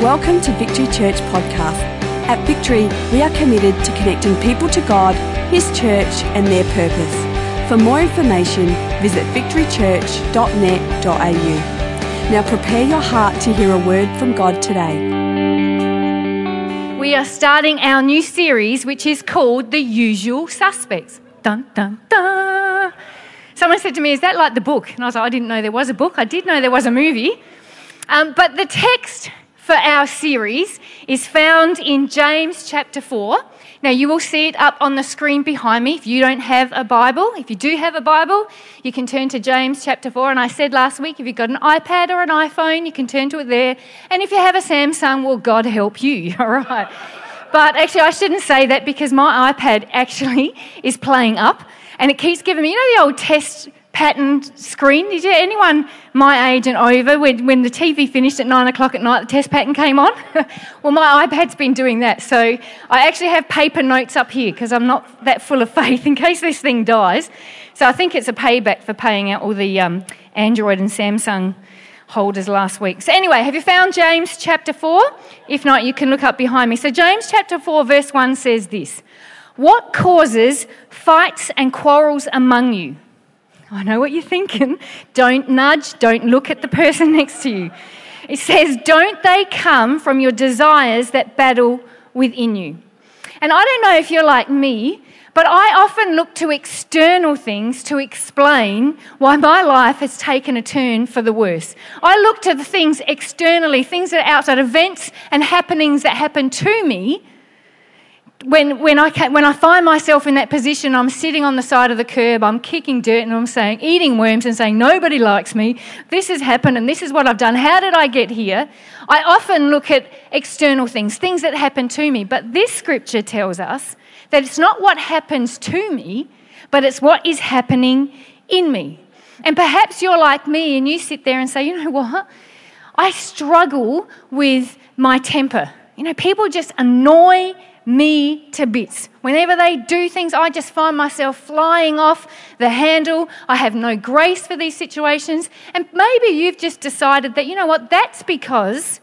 Welcome to Victory Church Podcast. At Victory, we are committed to connecting people to God, His church, and their purpose. For more information, visit victorychurch.net.au. Now prepare your heart to hear a word from God today. We are starting our new series, which is called The Usual Suspects. Dun, dun, dun. Someone said to me, Is that like the book? And I was like, I didn't know there was a book. I did know there was a movie. Um, but the text for our series is found in James chapter 4. Now, you will see it up on the screen behind me if you don't have a Bible. If you do have a Bible, you can turn to James chapter 4. And I said last week, if you've got an iPad or an iPhone, you can turn to it there. And if you have a Samsung, well, God help you, all right? But actually, I shouldn't say that because my iPad actually is playing up and it keeps giving me, you know, the old test pattern screen. Did you, anyone my age and over, when, when the TV finished at nine o'clock at night, the test pattern came on? well, my iPad's been doing that. So I actually have paper notes up here because I'm not that full of faith in case this thing dies. So I think it's a payback for paying out all the um, Android and Samsung holders last week. So, anyway, have you found James chapter 4? If not, you can look up behind me. So, James chapter 4, verse 1 says this What causes fights and quarrels among you? I know what you're thinking. Don't nudge, don't look at the person next to you. It says, Don't they come from your desires that battle within you? And I don't know if you're like me, but I often look to external things to explain why my life has taken a turn for the worse. I look to the things externally, things that are outside, events and happenings that happen to me when, when, I can, when I find myself in that position, I'm sitting on the side of the curb, I'm kicking dirt and I'm saying, eating worms and saying, nobody likes me, this has happened and this is what I've done, how did I get here? I often look at external things, things that happen to me. But this scripture tells us that it's not what happens to me, but it's what is happening in me. And perhaps you're like me and you sit there and say, you know what? I struggle with my temper. You know, people just annoy me to bits. Whenever they do things, I just find myself flying off the handle. I have no grace for these situations. And maybe you've just decided that, you know what, that's because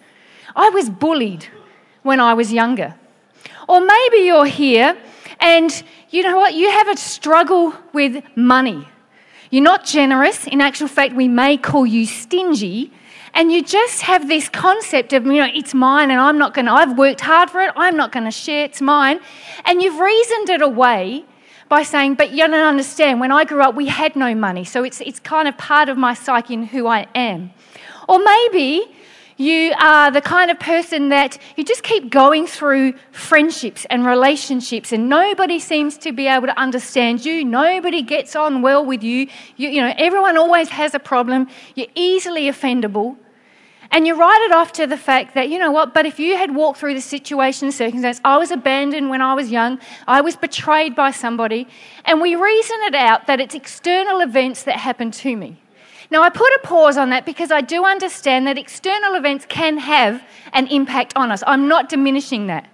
I was bullied when I was younger. Or maybe you're here and you know what, you have a struggle with money. You're not generous. In actual fact, we may call you stingy and you just have this concept of, you know, it's mine and I'm not going to, I've worked hard for it, I'm not going to share, it's mine. And you've reasoned it away by saying, but you don't understand, when I grew up, we had no money, so it's, it's kind of part of my psyche and who I am. Or maybe you are the kind of person that you just keep going through friendships and relationships, and nobody seems to be able to understand you. Nobody gets on well with you. You, you know, everyone always has a problem. You're easily offendable. And you write it off to the fact that, you know what, but if you had walked through the situation, circumstance, I was abandoned when I was young, I was betrayed by somebody, and we reason it out that it's external events that happened to me. Now, I put a pause on that because I do understand that external events can have an impact on us. I'm not diminishing that.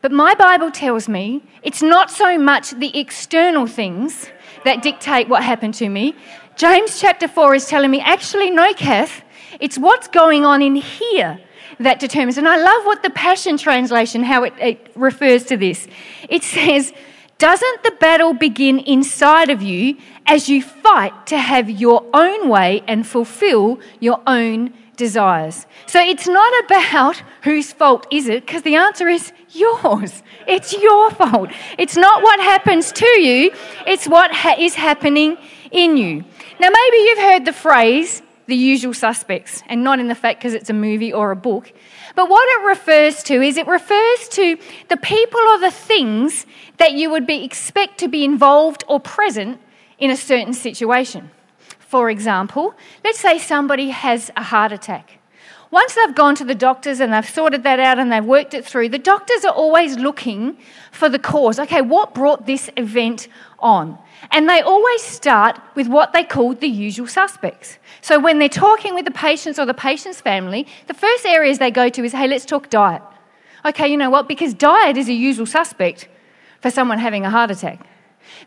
But my Bible tells me it's not so much the external things that dictate what happened to me. James chapter 4 is telling me, actually, no, Kath, it's what's going on in here that determines. And I love what the Passion Translation, how it, it refers to this. It says, doesn't the battle begin inside of you as you fight to have your own way and fulfill your own desires? So it's not about whose fault is it, because the answer is yours. It's your fault. It's not what happens to you, it's what ha- is happening in you. Now, maybe you've heard the phrase, the usual suspects, and not in the fact because it's a movie or a book. But what it refers to is it refers to the people or the things that you would be, expect to be involved or present in a certain situation. For example, let's say somebody has a heart attack. Once they've gone to the doctors and they've sorted that out and they've worked it through, the doctors are always looking for the cause. Okay, what brought this event on? And they always start with what they call the usual suspects. So when they're talking with the patients or the patient's family, the first areas they go to is, hey, let's talk diet. Okay, you know what? Because diet is a usual suspect for someone having a heart attack.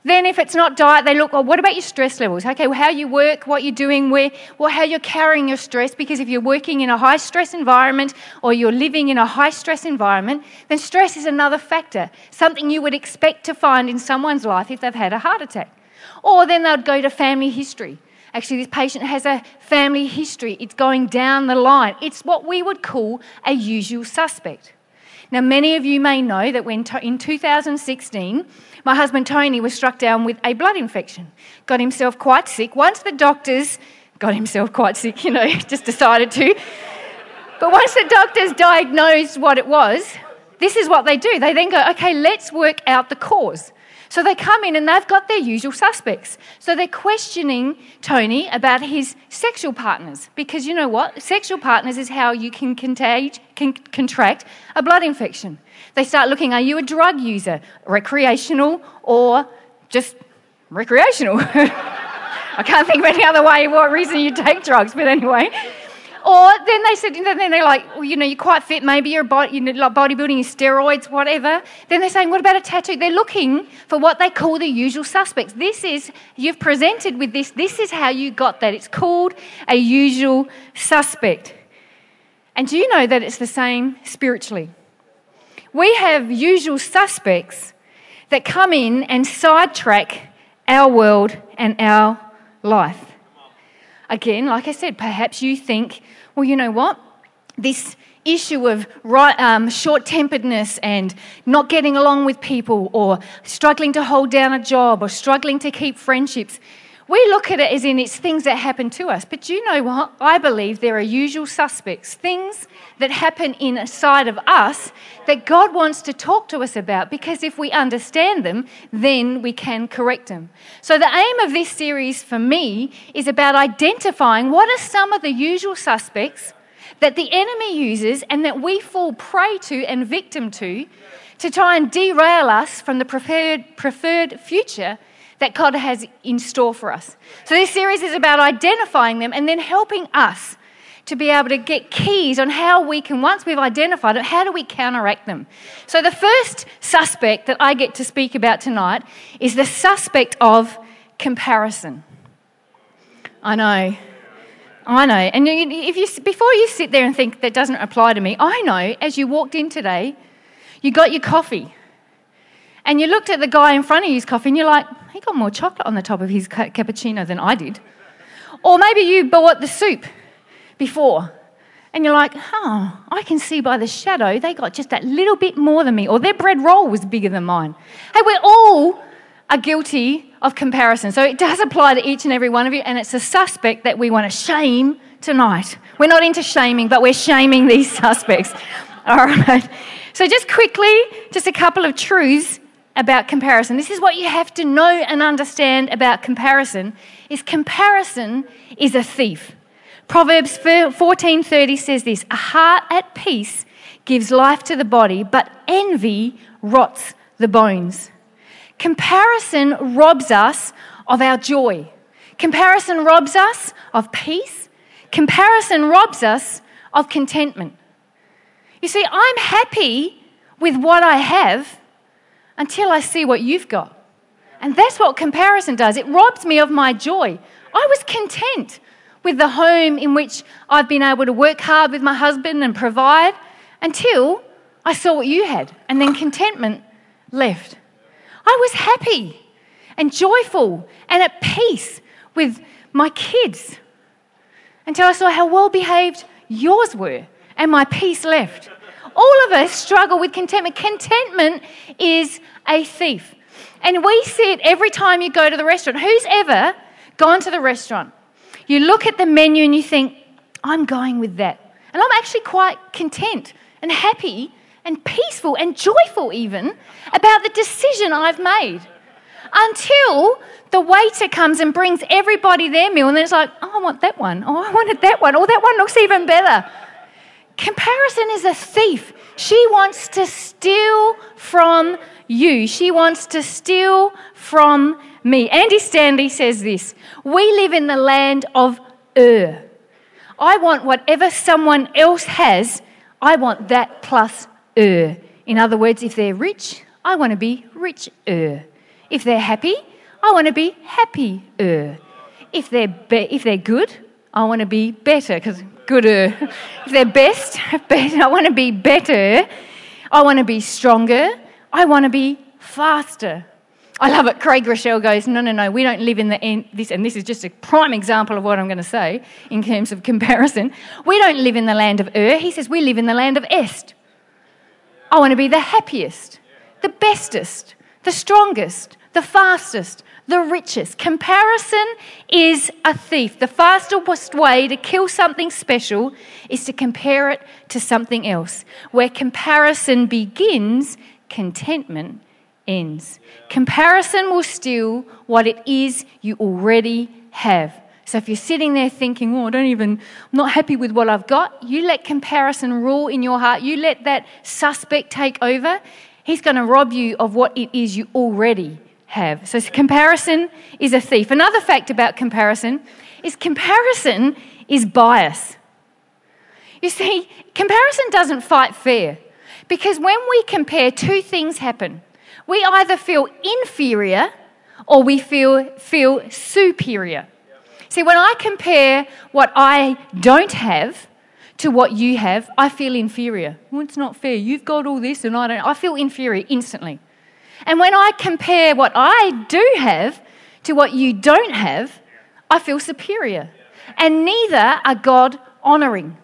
Then, if it's not diet, they look, well, what about your stress levels? Okay, well, how you work, what you're doing, where, well, how you're carrying your stress. Because if you're working in a high stress environment or you're living in a high stress environment, then stress is another factor, something you would expect to find in someone's life if they've had a heart attack. Or then they'd go to family history. Actually, this patient has a family history. It's going down the line. It's what we would call a usual suspect. Now, many of you may know that when in 2016, my husband Tony was struck down with a blood infection, got himself quite sick. Once the doctors got himself quite sick, you know, just decided to. But once the doctors diagnosed what it was, this is what they do. They then go, okay, let's work out the cause. So they come in and they've got their usual suspects. So they're questioning Tony about his sexual partners because you know what? Sexual partners is how you can, contage, can contract a blood infection. They start looking are you a drug user, recreational, or just recreational? I can't think of any other way, what reason you take drugs, but anyway. Or then they said, then they're like, well, you know, you're quite fit, maybe you're body, you like bodybuilding, steroids, whatever. Then they're saying, what about a tattoo? They're looking for what they call the usual suspects. This is, you've presented with this, this is how you got that. It's called a usual suspect. And do you know that it's the same spiritually? We have usual suspects that come in and sidetrack our world and our life. Again, like I said, perhaps you think, well, you know what? This issue of right, um, short temperedness and not getting along with people or struggling to hold down a job or struggling to keep friendships we look at it as in it's things that happen to us. But you know what? I believe there are usual suspects, things that happen inside of us that God wants to talk to us about because if we understand them, then we can correct them. So, the aim of this series for me is about identifying what are some of the usual suspects that the enemy uses and that we fall prey to and victim to to try and derail us from the preferred, preferred future that God has in store for us. So, this series is about identifying them and then helping us to be able to get keys on how we can, once we've identified it, how do we counteract them? So, the first suspect that I get to speak about tonight is the suspect of comparison. I know. I know. And if you, before you sit there and think that doesn't apply to me, I know as you walked in today, you got your coffee. And you looked at the guy in front of you's coffee and you're like, he got more chocolate on the top of his cappuccino than I did. Or maybe you bought the soup before and you're like, oh, I can see by the shadow they got just that little bit more than me, or their bread roll was bigger than mine. Hey, we're all are guilty of comparison. So it does apply to each and every one of you, and it's a suspect that we want to shame tonight. We're not into shaming, but we're shaming these suspects. All right. So just quickly, just a couple of truths about comparison. This is what you have to know and understand about comparison is comparison is a thief. Proverbs 14:30 says this, a heart at peace gives life to the body, but envy rots the bones. Comparison robs us of our joy. Comparison robs us of peace. Comparison robs us of contentment. You see, I'm happy with what I have until I see what you've got. And that's what comparison does. It robs me of my joy. I was content with the home in which I've been able to work hard with my husband and provide until I saw what you had. And then contentment left. I was happy and joyful and at peace with my kids until I saw how well behaved yours were and my peace left. All of us struggle with contentment. Contentment is a thief. And we see it every time you go to the restaurant. Who's ever gone to the restaurant? You look at the menu and you think, I'm going with that. And I'm actually quite content and happy and peaceful and joyful, even about the decision I've made. Until the waiter comes and brings everybody their meal, and then it's like, oh, I want that one. Oh, I wanted that one. Oh, that one looks even better. Comparison is a thief. She wants to steal from you, she wants to steal from me. Andy Stanley says this We live in the land of Ur. I want whatever someone else has, I want that plus Ur. In other words, if they're rich, I want to be richer. If they're happy, I want to be happier. If they're, be- if they're good, I want to be better because gooder. Uh, if they're best, better, I want to be better. I want to be stronger. I want to be faster. I love it. Craig Groeschel goes, no, no, no, we don't live in the end. This, and this is just a prime example of what I'm going to say in terms of comparison. We don't live in the land of Ur. He says we live in the land of Est. I want to be the happiest, the bestest, the strongest, the fastest, the richest. Comparison is a thief. The fastest way to kill something special is to compare it to something else. Where comparison begins, contentment ends. Comparison will steal what it is you already have. So if you're sitting there thinking, oh, I don't even, I'm not happy with what I've got, you let comparison rule in your heart. You let that suspect take over. He's going to rob you of what it is you already have. So comparison is a thief. Another fact about comparison is comparison is bias. You see, comparison doesn't fight fair because when we compare, two things happen. We either feel inferior or we feel, feel superior. See, when I compare what I don't have to what you have, I feel inferior. Well, it's not fair. You've got all this and I don't. I feel inferior instantly. And when I compare what I do have to what you don't have, I feel superior. And neither are God honoring.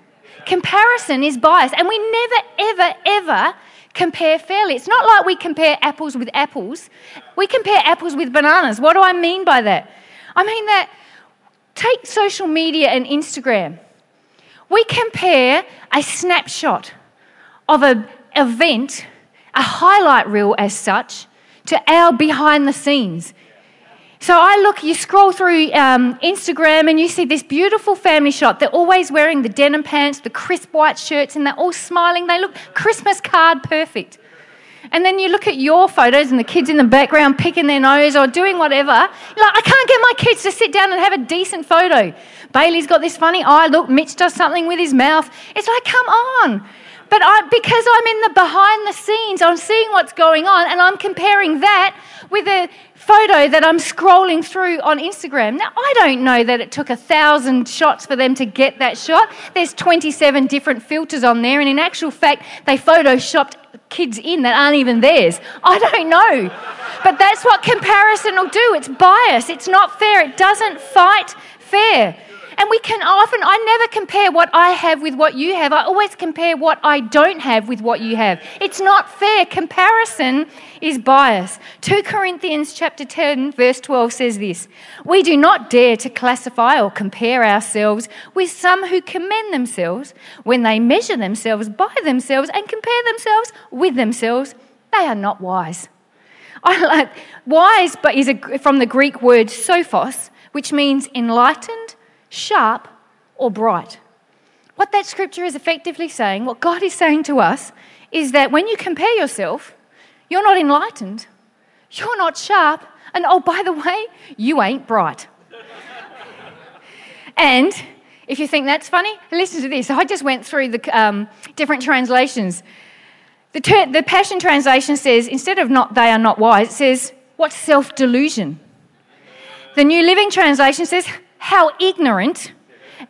Comparison is bias, and we never, ever, ever compare fairly. It's not like we compare apples with apples, we compare apples with bananas. What do I mean by that? I mean that take social media and Instagram. We compare a snapshot of an event a highlight reel as such to our behind the scenes. So I look, you scroll through um, Instagram and you see this beautiful family shot. They're always wearing the denim pants, the crisp white shirts, and they're all smiling. They look Christmas card perfect. And then you look at your photos and the kids in the background picking their nose or doing whatever. You're like, I can't get my kids to sit down and have a decent photo. Bailey's got this funny eye. Look, Mitch does something with his mouth. It's like, come on. But I, because I'm in the behind the scenes, I'm seeing what's going on, and I'm comparing that with a photo that I'm scrolling through on Instagram. Now, I don't know that it took a thousand shots for them to get that shot. There's 27 different filters on there, and in actual fact, they photoshopped kids in that aren't even theirs. I don't know. But that's what comparison will do. It's bias, it's not fair, it doesn't fight fair. And we can often, I never compare what I have with what you have. I always compare what I don't have with what you have. It's not fair. Comparison is bias. 2 Corinthians chapter 10 verse 12 says this, "We do not dare to classify or compare ourselves with some who commend themselves when they measure themselves by themselves and compare themselves with themselves. They are not wise." I like wise but is a, from the Greek word sophos, which means enlightened sharp, or bright. What that scripture is effectively saying, what God is saying to us, is that when you compare yourself, you're not enlightened, you're not sharp, and oh, by the way, you ain't bright. and if you think that's funny, listen to this. I just went through the um, different translations. The, ter- the Passion Translation says, instead of not they are not wise, it says, what self delusion. The New Living Translation says, how ignorant.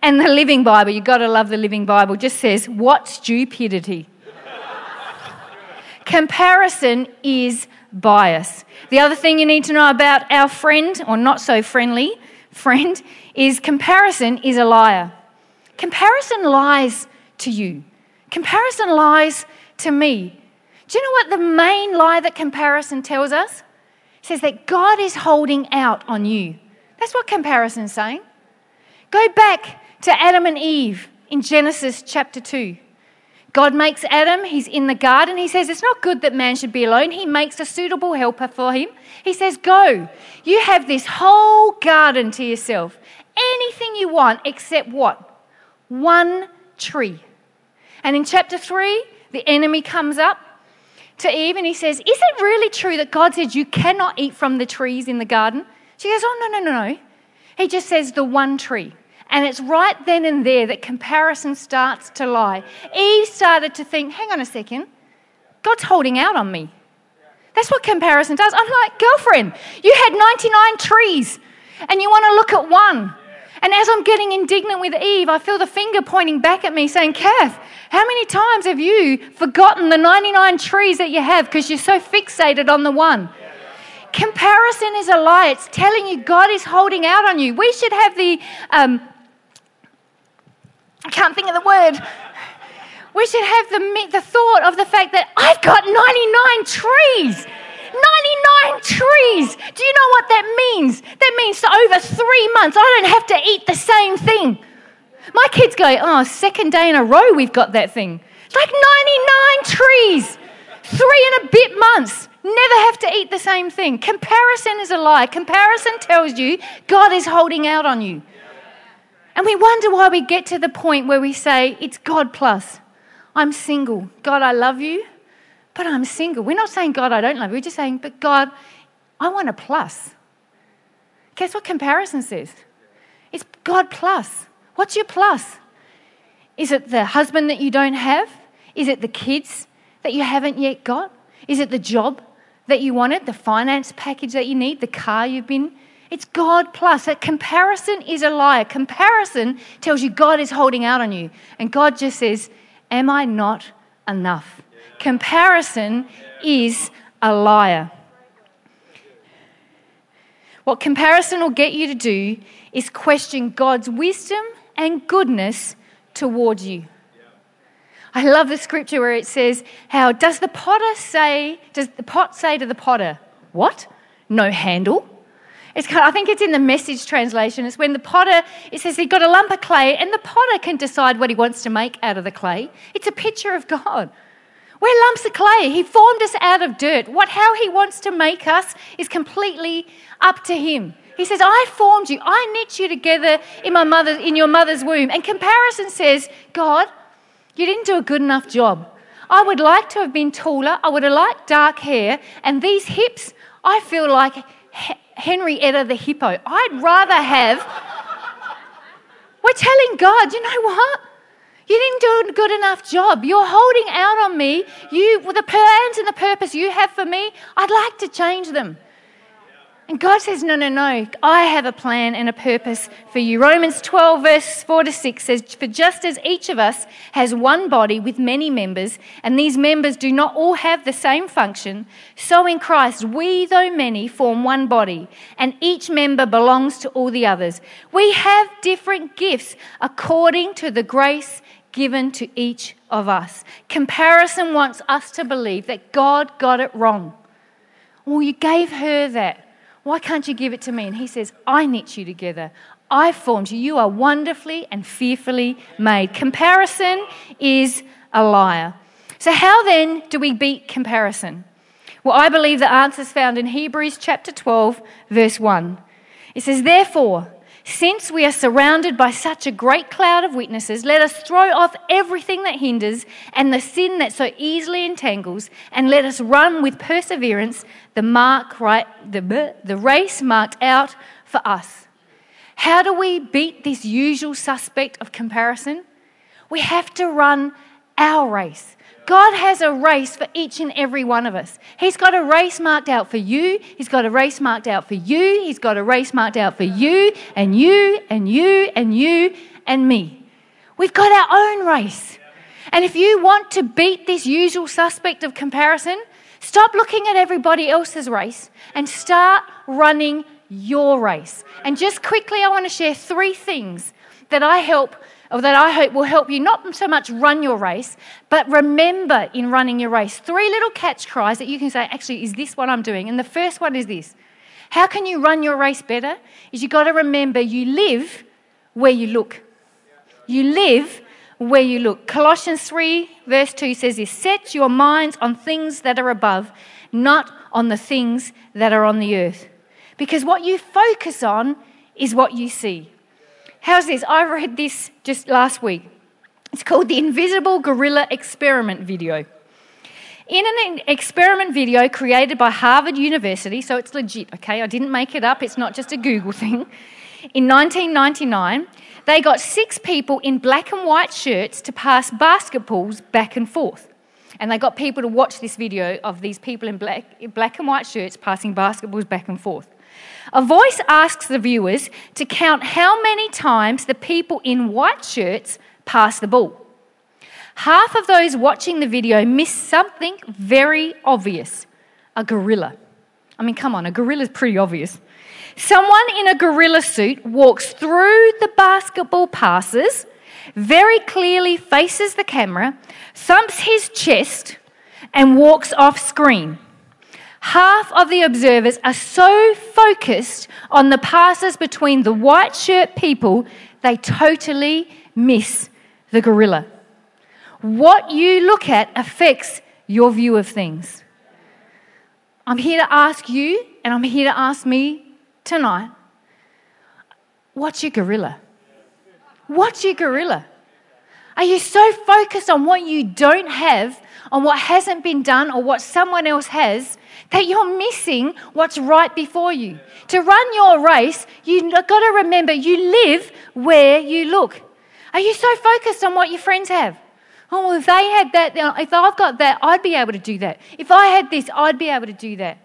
And the Living Bible, you've got to love the Living Bible, just says, What stupidity. Comparison is bias. The other thing you need to know about our friend, or not so friendly friend, is comparison is a liar. Comparison lies to you, comparison lies to me. Do you know what the main lie that comparison tells us? It says that God is holding out on you. That's what comparison is saying. Go back to Adam and Eve in Genesis chapter 2. God makes Adam, he's in the garden. He says, It's not good that man should be alone. He makes a suitable helper for him. He says, Go. You have this whole garden to yourself. Anything you want except what? One tree. And in chapter 3, the enemy comes up to Eve and he says, Is it really true that God said you cannot eat from the trees in the garden? She goes, Oh, no, no, no, no. He just says the one tree. And it's right then and there that comparison starts to lie. Eve started to think, hang on a second, God's holding out on me. That's what comparison does. I'm like, girlfriend, you had 99 trees and you want to look at one. And as I'm getting indignant with Eve, I feel the finger pointing back at me saying, Kath, how many times have you forgotten the 99 trees that you have because you're so fixated on the one? Comparison is a lie. It's telling you God is holding out on you. We should have the, um, I can't think of the word. We should have the, the thought of the fact that I've got 99 trees. 99 trees. Do you know what that means? That means for over three months, I don't have to eat the same thing. My kids go, oh, second day in a row we've got that thing. It's like 99 trees, three and a bit months. Never have to eat the same thing. Comparison is a lie. Comparison tells you God is holding out on you. And we wonder why we get to the point where we say, it's God plus. I'm single. God, I love you but I'm single. We're not saying, God, I don't love you. We're just saying, but God, I want a plus. Guess what comparison says? It's God plus. What's your plus? Is it the husband that you don't have? Is it the kids that you haven't yet got? Is it the job that you wanted, the finance package that you need, the car you've been? It's God plus. That comparison is a liar. Comparison tells you God is holding out on you. And God just says, Am I not enough? Comparison is a liar. What comparison will get you to do is question God's wisdom and goodness towards you. I love the scripture where it says, How does the potter say, does the pot say to the potter, What? No handle? It's kind of, I think it's in the message translation. It's when the potter, it says he got a lump of clay and the potter can decide what he wants to make out of the clay. It's a picture of God. We're lumps of clay. He formed us out of dirt. What, how He wants to make us is completely up to Him. He says, I formed you. I knit you together in, my mother, in your mother's womb. And comparison says, God, you didn't do a good enough job. I would like to have been taller. I would have liked dark hair. And these hips, I feel like Henrietta the hippo. I'd rather have. We're telling God, you know what? You didn't do a good enough job. You're holding out on me. You, the plans and the purpose you have for me, I'd like to change them. And God says, No, no, no. I have a plan and a purpose for you. Romans 12, verse 4 to 6 says, For just as each of us has one body with many members, and these members do not all have the same function, so in Christ we, though many, form one body, and each member belongs to all the others. We have different gifts according to the grace given to each of us. Comparison wants us to believe that God got it wrong. Well, you gave her that. Why can't you give it to me? And he says, I knit you together. I formed you. You are wonderfully and fearfully made. Comparison is a liar. So, how then do we beat comparison? Well, I believe the answer is found in Hebrews chapter 12, verse 1. It says, Therefore, since we are surrounded by such a great cloud of witnesses, let us throw off everything that hinders and the sin that so easily entangles, and let us run with perseverance the mark right, the, the race marked out for us. How do we beat this usual suspect of comparison? We have to run our race. God has a race for each and every one of us. He's got a race marked out for you. He's got a race marked out for you. He's got a race marked out for you and you and you and you and me. We've got our own race. And if you want to beat this usual suspect of comparison, stop looking at everybody else's race and start running your race. And just quickly, I want to share three things that I help or that I hope will help you not so much run your race, but remember in running your race. Three little catch cries that you can say, actually, is this what I'm doing? And the first one is this How can you run your race better? Is you've got to remember you live where you look. You live where you look. Colossians 3, verse 2 says this Set your minds on things that are above, not on the things that are on the earth. Because what you focus on is what you see. How's this? I read this just last week. It's called the Invisible Gorilla Experiment video. In an experiment video created by Harvard University, so it's legit, okay? I didn't make it up, it's not just a Google thing. In 1999, they got six people in black and white shirts to pass basketballs back and forth. And they got people to watch this video of these people in black, black and white shirts passing basketballs back and forth. A voice asks the viewers to count how many times the people in white shirts pass the ball. Half of those watching the video miss something very obvious a gorilla. I mean, come on, a gorilla is pretty obvious. Someone in a gorilla suit walks through the basketball passes, very clearly faces the camera, thumps his chest, and walks off screen. Half of the observers are so focused on the passes between the white shirt people, they totally miss the gorilla. What you look at affects your view of things. I'm here to ask you, and I'm here to ask me tonight watch your gorilla? Watch your gorilla? Are you so focused on what you don't have, on what hasn't been done, or what someone else has, that you're missing what's right before you? To run your race, you've got to remember you live where you look. Are you so focused on what your friends have? Oh, well, if they had that, if I've got that, I'd be able to do that. If I had this, I'd be able to do that.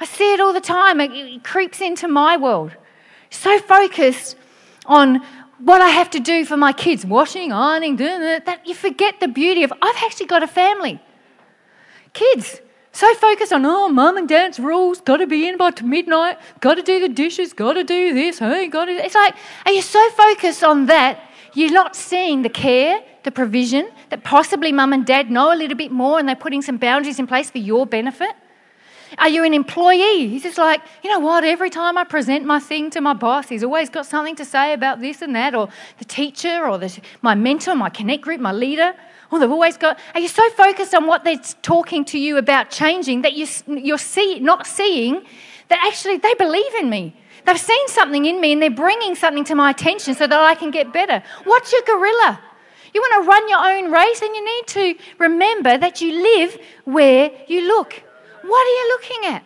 I see it all the time. It, it creeps into my world. So focused on what I have to do for my kids, washing, ironing, doing that, that you forget the beauty of I've actually got a family. Kids, so focused on, oh, mum and dad's rules, got to be in by midnight, got to do the dishes, got to do this, hey, got to. It's like, are you so focused on that, you're not seeing the care, the provision, that possibly mum and dad know a little bit more and they're putting some boundaries in place for your benefit? Are you an employee? He's just like, you know what, every time I present my thing to my boss, he's always got something to say about this and that, or the teacher, or the, my mentor, my connect group, my leader. Or they've always got, are you so focused on what they're talking to you about changing that you, you're see, not seeing that actually they believe in me? They've seen something in me and they're bringing something to my attention so that I can get better. What's your gorilla? You want to run your own race, and you need to remember that you live where you look. What are you looking at?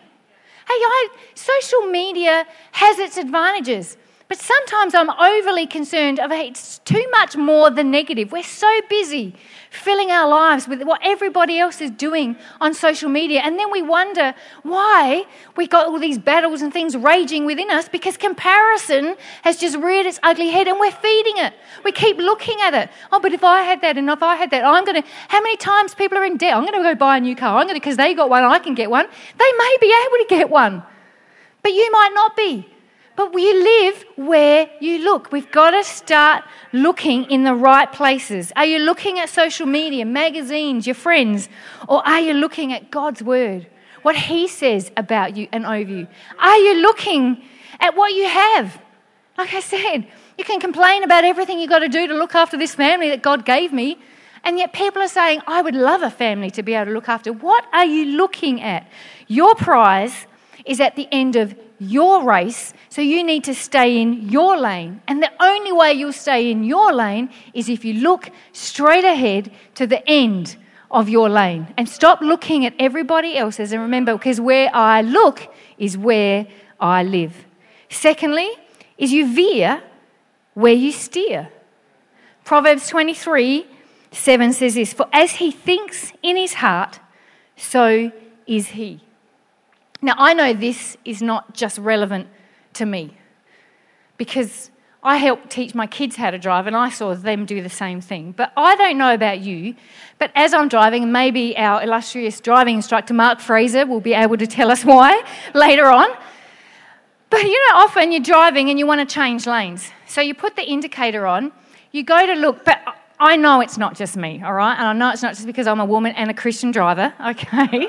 Hey, I, social media has its advantages. But sometimes I'm overly concerned of it's too much more than negative. We're so busy filling our lives with what everybody else is doing on social media. And then we wonder why we got all these battles and things raging within us because comparison has just reared its ugly head and we're feeding it. We keep looking at it. Oh, but if I had that and if I had that, I'm going to, how many times people are in debt? I'm going to go buy a new car. I'm going to, because they got one, I can get one. They may be able to get one, but you might not be. But you live where you look. We've got to start looking in the right places. Are you looking at social media, magazines, your friends, or are you looking at God's word? What He says about you and over you? Are you looking at what you have? Like I said, you can complain about everything you've got to do to look after this family that God gave me, and yet people are saying, I would love a family to be able to look after. What are you looking at? Your prize is at the end of your race, so you need to stay in your lane. And the only way you'll stay in your lane is if you look straight ahead to the end of your lane and stop looking at everybody else's. And remember, because where I look is where I live. Secondly, is you veer where you steer. Proverbs 23 7 says this For as he thinks in his heart, so is he. Now, I know this is not just relevant to me because I help teach my kids how to drive and I saw them do the same thing. But I don't know about you, but as I'm driving, maybe our illustrious driving instructor, Mark Fraser, will be able to tell us why later on. But you know, often you're driving and you want to change lanes. So you put the indicator on, you go to look, but I know it's not just me, all right? And I know it's not just because I'm a woman and a Christian driver, okay?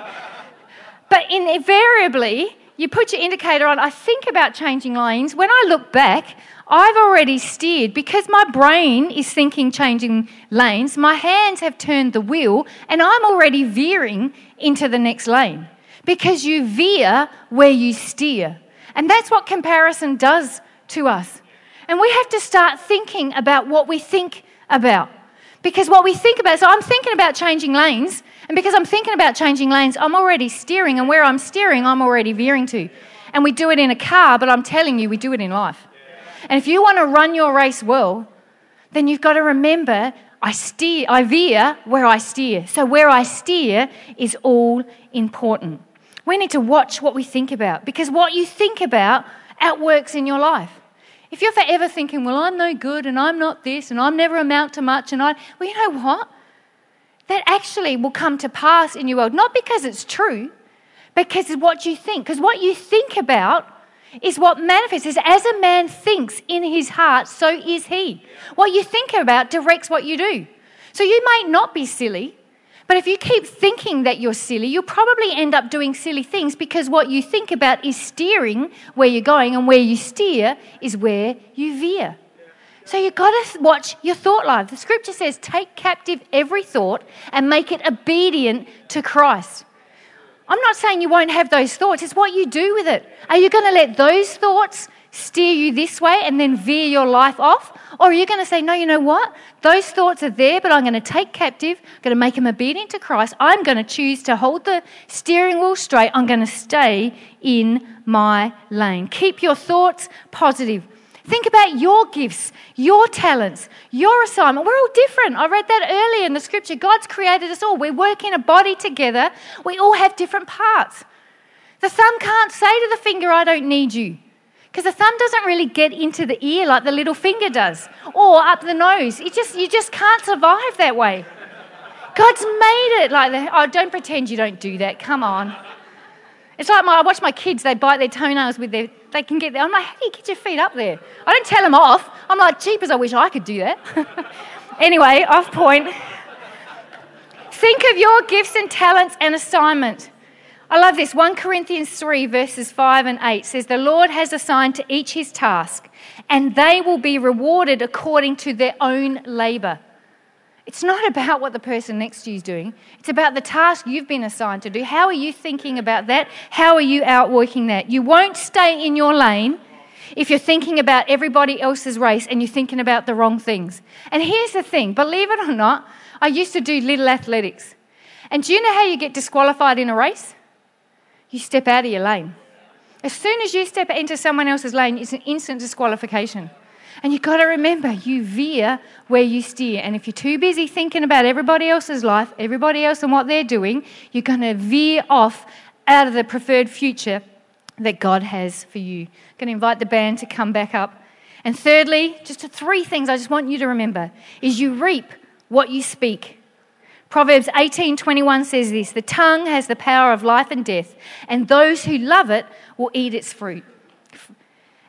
But invariably, you put your indicator on. I think about changing lanes. When I look back, I've already steered because my brain is thinking changing lanes. My hands have turned the wheel, and I'm already veering into the next lane because you veer where you steer. And that's what comparison does to us. And we have to start thinking about what we think about. Because what we think about, so I'm thinking about changing lanes, and because I'm thinking about changing lanes, I'm already steering, and where I'm steering, I'm already veering to. And we do it in a car, but I'm telling you, we do it in life. And if you want to run your race well, then you've got to remember I steer, I veer where I steer. So where I steer is all important. We need to watch what we think about because what you think about outworks in your life. If you're forever thinking, well, I'm no good and I'm not this and I'm never amount to much and I, well, you know what? That actually will come to pass in your world, not because it's true, because it's what you think. Because what you think about is what manifests. As a man thinks in his heart, so is he. What you think about directs what you do. So you might not be silly, but if you keep thinking that you're silly, you'll probably end up doing silly things because what you think about is steering where you're going, and where you steer is where you veer. So you've got to watch your thought life. The scripture says, take captive every thought and make it obedient to Christ. I'm not saying you won't have those thoughts, it's what you do with it. Are you going to let those thoughts steer you this way and then veer your life off? Or are you going to say, no, you know what? Those thoughts are there, but I'm going to take captive, I'm going to make them obedient to Christ. I'm going to choose to hold the steering wheel straight. I'm going to stay in my lane. Keep your thoughts positive. Think about your gifts, your talents, your assignment. We're all different. I read that earlier in the scripture. God's created us all. We work in a body together. We all have different parts. The thumb can't say to the finger, I don't need you. Because the thumb doesn't really get into the ear like the little finger does, or up the nose. It just, you just can't survive that way. God's made it like that. Oh, don't pretend you don't do that. Come on. It's like my, I watch my kids, they bite their toenails with their, they can get there. I'm like, how do you get your feet up there? I don't tell them off. I'm like, jeepers, I wish I could do that. anyway, off point. Think of your gifts and talents and assignment. I love this. 1 Corinthians 3, verses 5 and 8 says, The Lord has assigned to each his task, and they will be rewarded according to their own labour. It's not about what the person next to you is doing. It's about the task you've been assigned to do. How are you thinking about that? How are you outworking that? You won't stay in your lane if you're thinking about everybody else's race and you're thinking about the wrong things. And here's the thing believe it or not, I used to do little athletics. And do you know how you get disqualified in a race? You step out of your lane. As soon as you step into someone else's lane, it's an instant disqualification. And you've got to remember, you veer where you steer. And if you're too busy thinking about everybody else's life, everybody else and what they're doing, you're going to veer off out of the preferred future that God has for you. I'm going to invite the band to come back up. And thirdly, just three things I just want you to remember is you reap what you speak. Proverbs 18:21 says this, the tongue has the power of life and death, and those who love it will eat its fruit.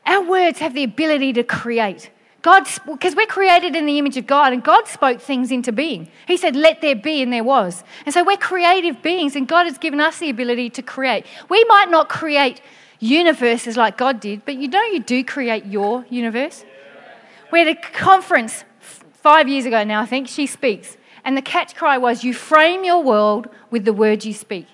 Our words have the ability to create. God, because we're created in the image of God, and God spoke things into being. He said, Let there be, and there was. And so we're creative beings, and God has given us the ability to create. We might not create universes like God did, but you know you do create your universe. We had a conference five years ago now, I think, she speaks. And the catch cry was, You frame your world with the words you speak.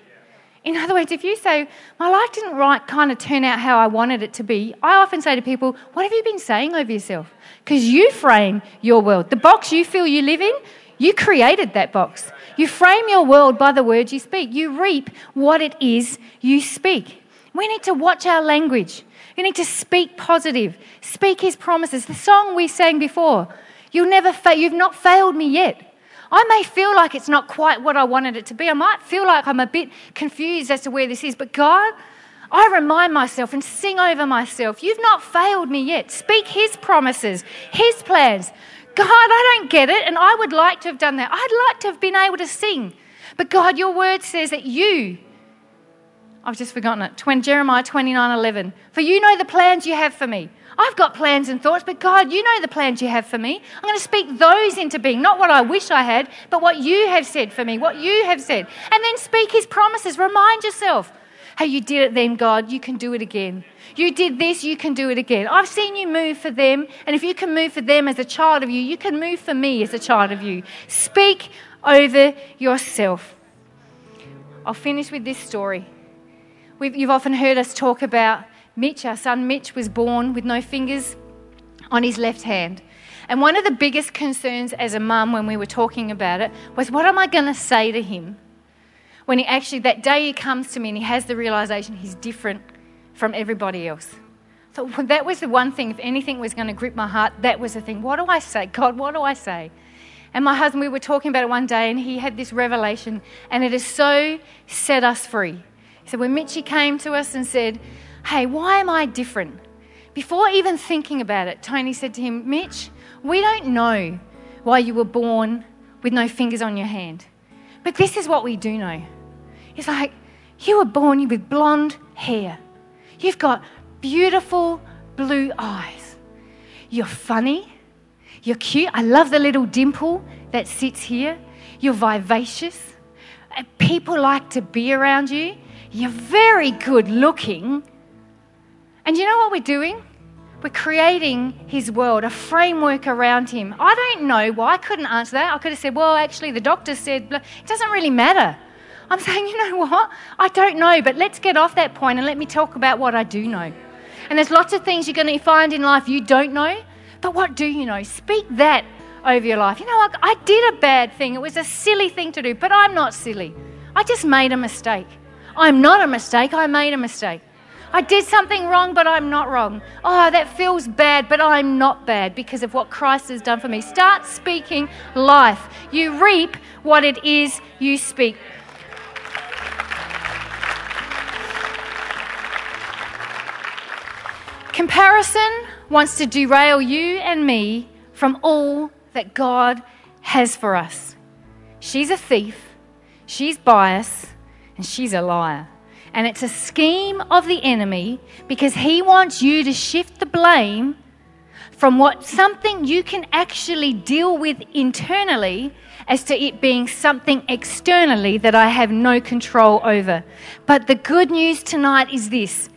In other words, if you say, My life didn't right kind of turn out how I wanted it to be, I often say to people, What have you been saying over yourself? Because you frame your world. The box you feel you live in, you created that box. You frame your world by the words you speak. You reap what it is you speak. We need to watch our language. We need to speak positive, speak His promises. The song we sang before, You'll never fa- you've not failed me yet. I may feel like it's not quite what I wanted it to be. I might feel like I'm a bit confused as to where this is, but God, I remind myself and sing over myself, You've not failed me yet. Speak His promises, His plans. God, I don't get it, and I would like to have done that. I'd like to have been able to sing. But God, your word says that you, I've just forgotten it, When Jeremiah 29 11, for you know the plans you have for me I've got plans and thoughts, but God, you know the plans you have for me. I'm going to speak those into being, not what I wish I had, but what you have said for me, what you have said. And then speak His promises. Remind yourself, hey, you did it then, God, you can do it again. You did this, you can do it again. I've seen you move for them, and if you can move for them as a child of you, you can move for me as a child of you. Speak over yourself. I'll finish with this story. We've, you've often heard us talk about Mitch, our son Mitch, was born with no fingers on his left hand. And one of the biggest concerns as a mum when we were talking about it was, what am I going to say to him when he actually, that day he comes to me and he has the realization he's different from everybody else? So that was the one thing, if anything was going to grip my heart, that was the thing. What do I say? God, what do I say? And my husband, we were talking about it one day, and he had this revelation, and it has so set us free. So when Mitchy came to us and said, Hey, why am I different? Before even thinking about it, Tony said to him, Mitch, we don't know why you were born with no fingers on your hand. But this is what we do know. It's like, you were born with blonde hair. You've got beautiful blue eyes. You're funny. You're cute. I love the little dimple that sits here. You're vivacious. Uh, people like to be around you. You're very good looking. And you know what we're doing? We're creating his world, a framework around him. I don't know why. I couldn't answer that. I could have said, well, actually, the doctor said, it doesn't really matter. I'm saying, you know what? I don't know, but let's get off that point and let me talk about what I do know. And there's lots of things you're going to find in life you don't know, but what do you know? Speak that over your life. You know, I, I did a bad thing. It was a silly thing to do, but I'm not silly. I just made a mistake. I'm not a mistake. I made a mistake. I did something wrong, but I'm not wrong. Oh, that feels bad, but I'm not bad because of what Christ has done for me. Start speaking life. You reap what it is you speak. Comparison wants to derail you and me from all that God has for us. She's a thief, she's biased, and she's a liar. And it's a scheme of the enemy because he wants you to shift the blame from what something you can actually deal with internally as to it being something externally that I have no control over. But the good news tonight is this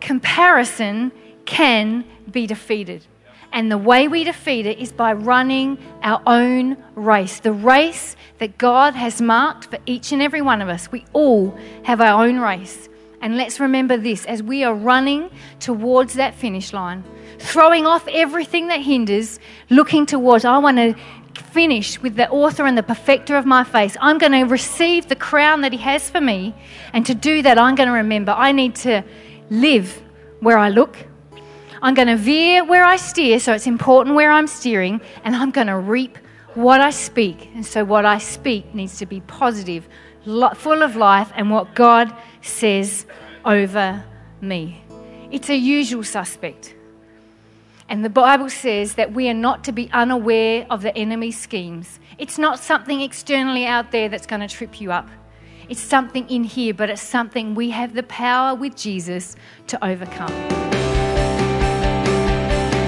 comparison can be defeated. And the way we defeat it is by running our own race. The race that God has marked for each and every one of us. We all have our own race. And let's remember this as we are running towards that finish line, throwing off everything that hinders, looking towards, I want to finish with the author and the perfecter of my faith. I'm going to receive the crown that he has for me. And to do that, I'm going to remember I need to live where I look, I'm going to veer where I steer, so it's important where I'm steering, and I'm going to reap what I speak. And so, what I speak needs to be positive, full of life, and what God says over me. It's a usual suspect. And the Bible says that we are not to be unaware of the enemy's schemes. It's not something externally out there that's going to trip you up. It's something in here, but it's something we have the power with Jesus to overcome.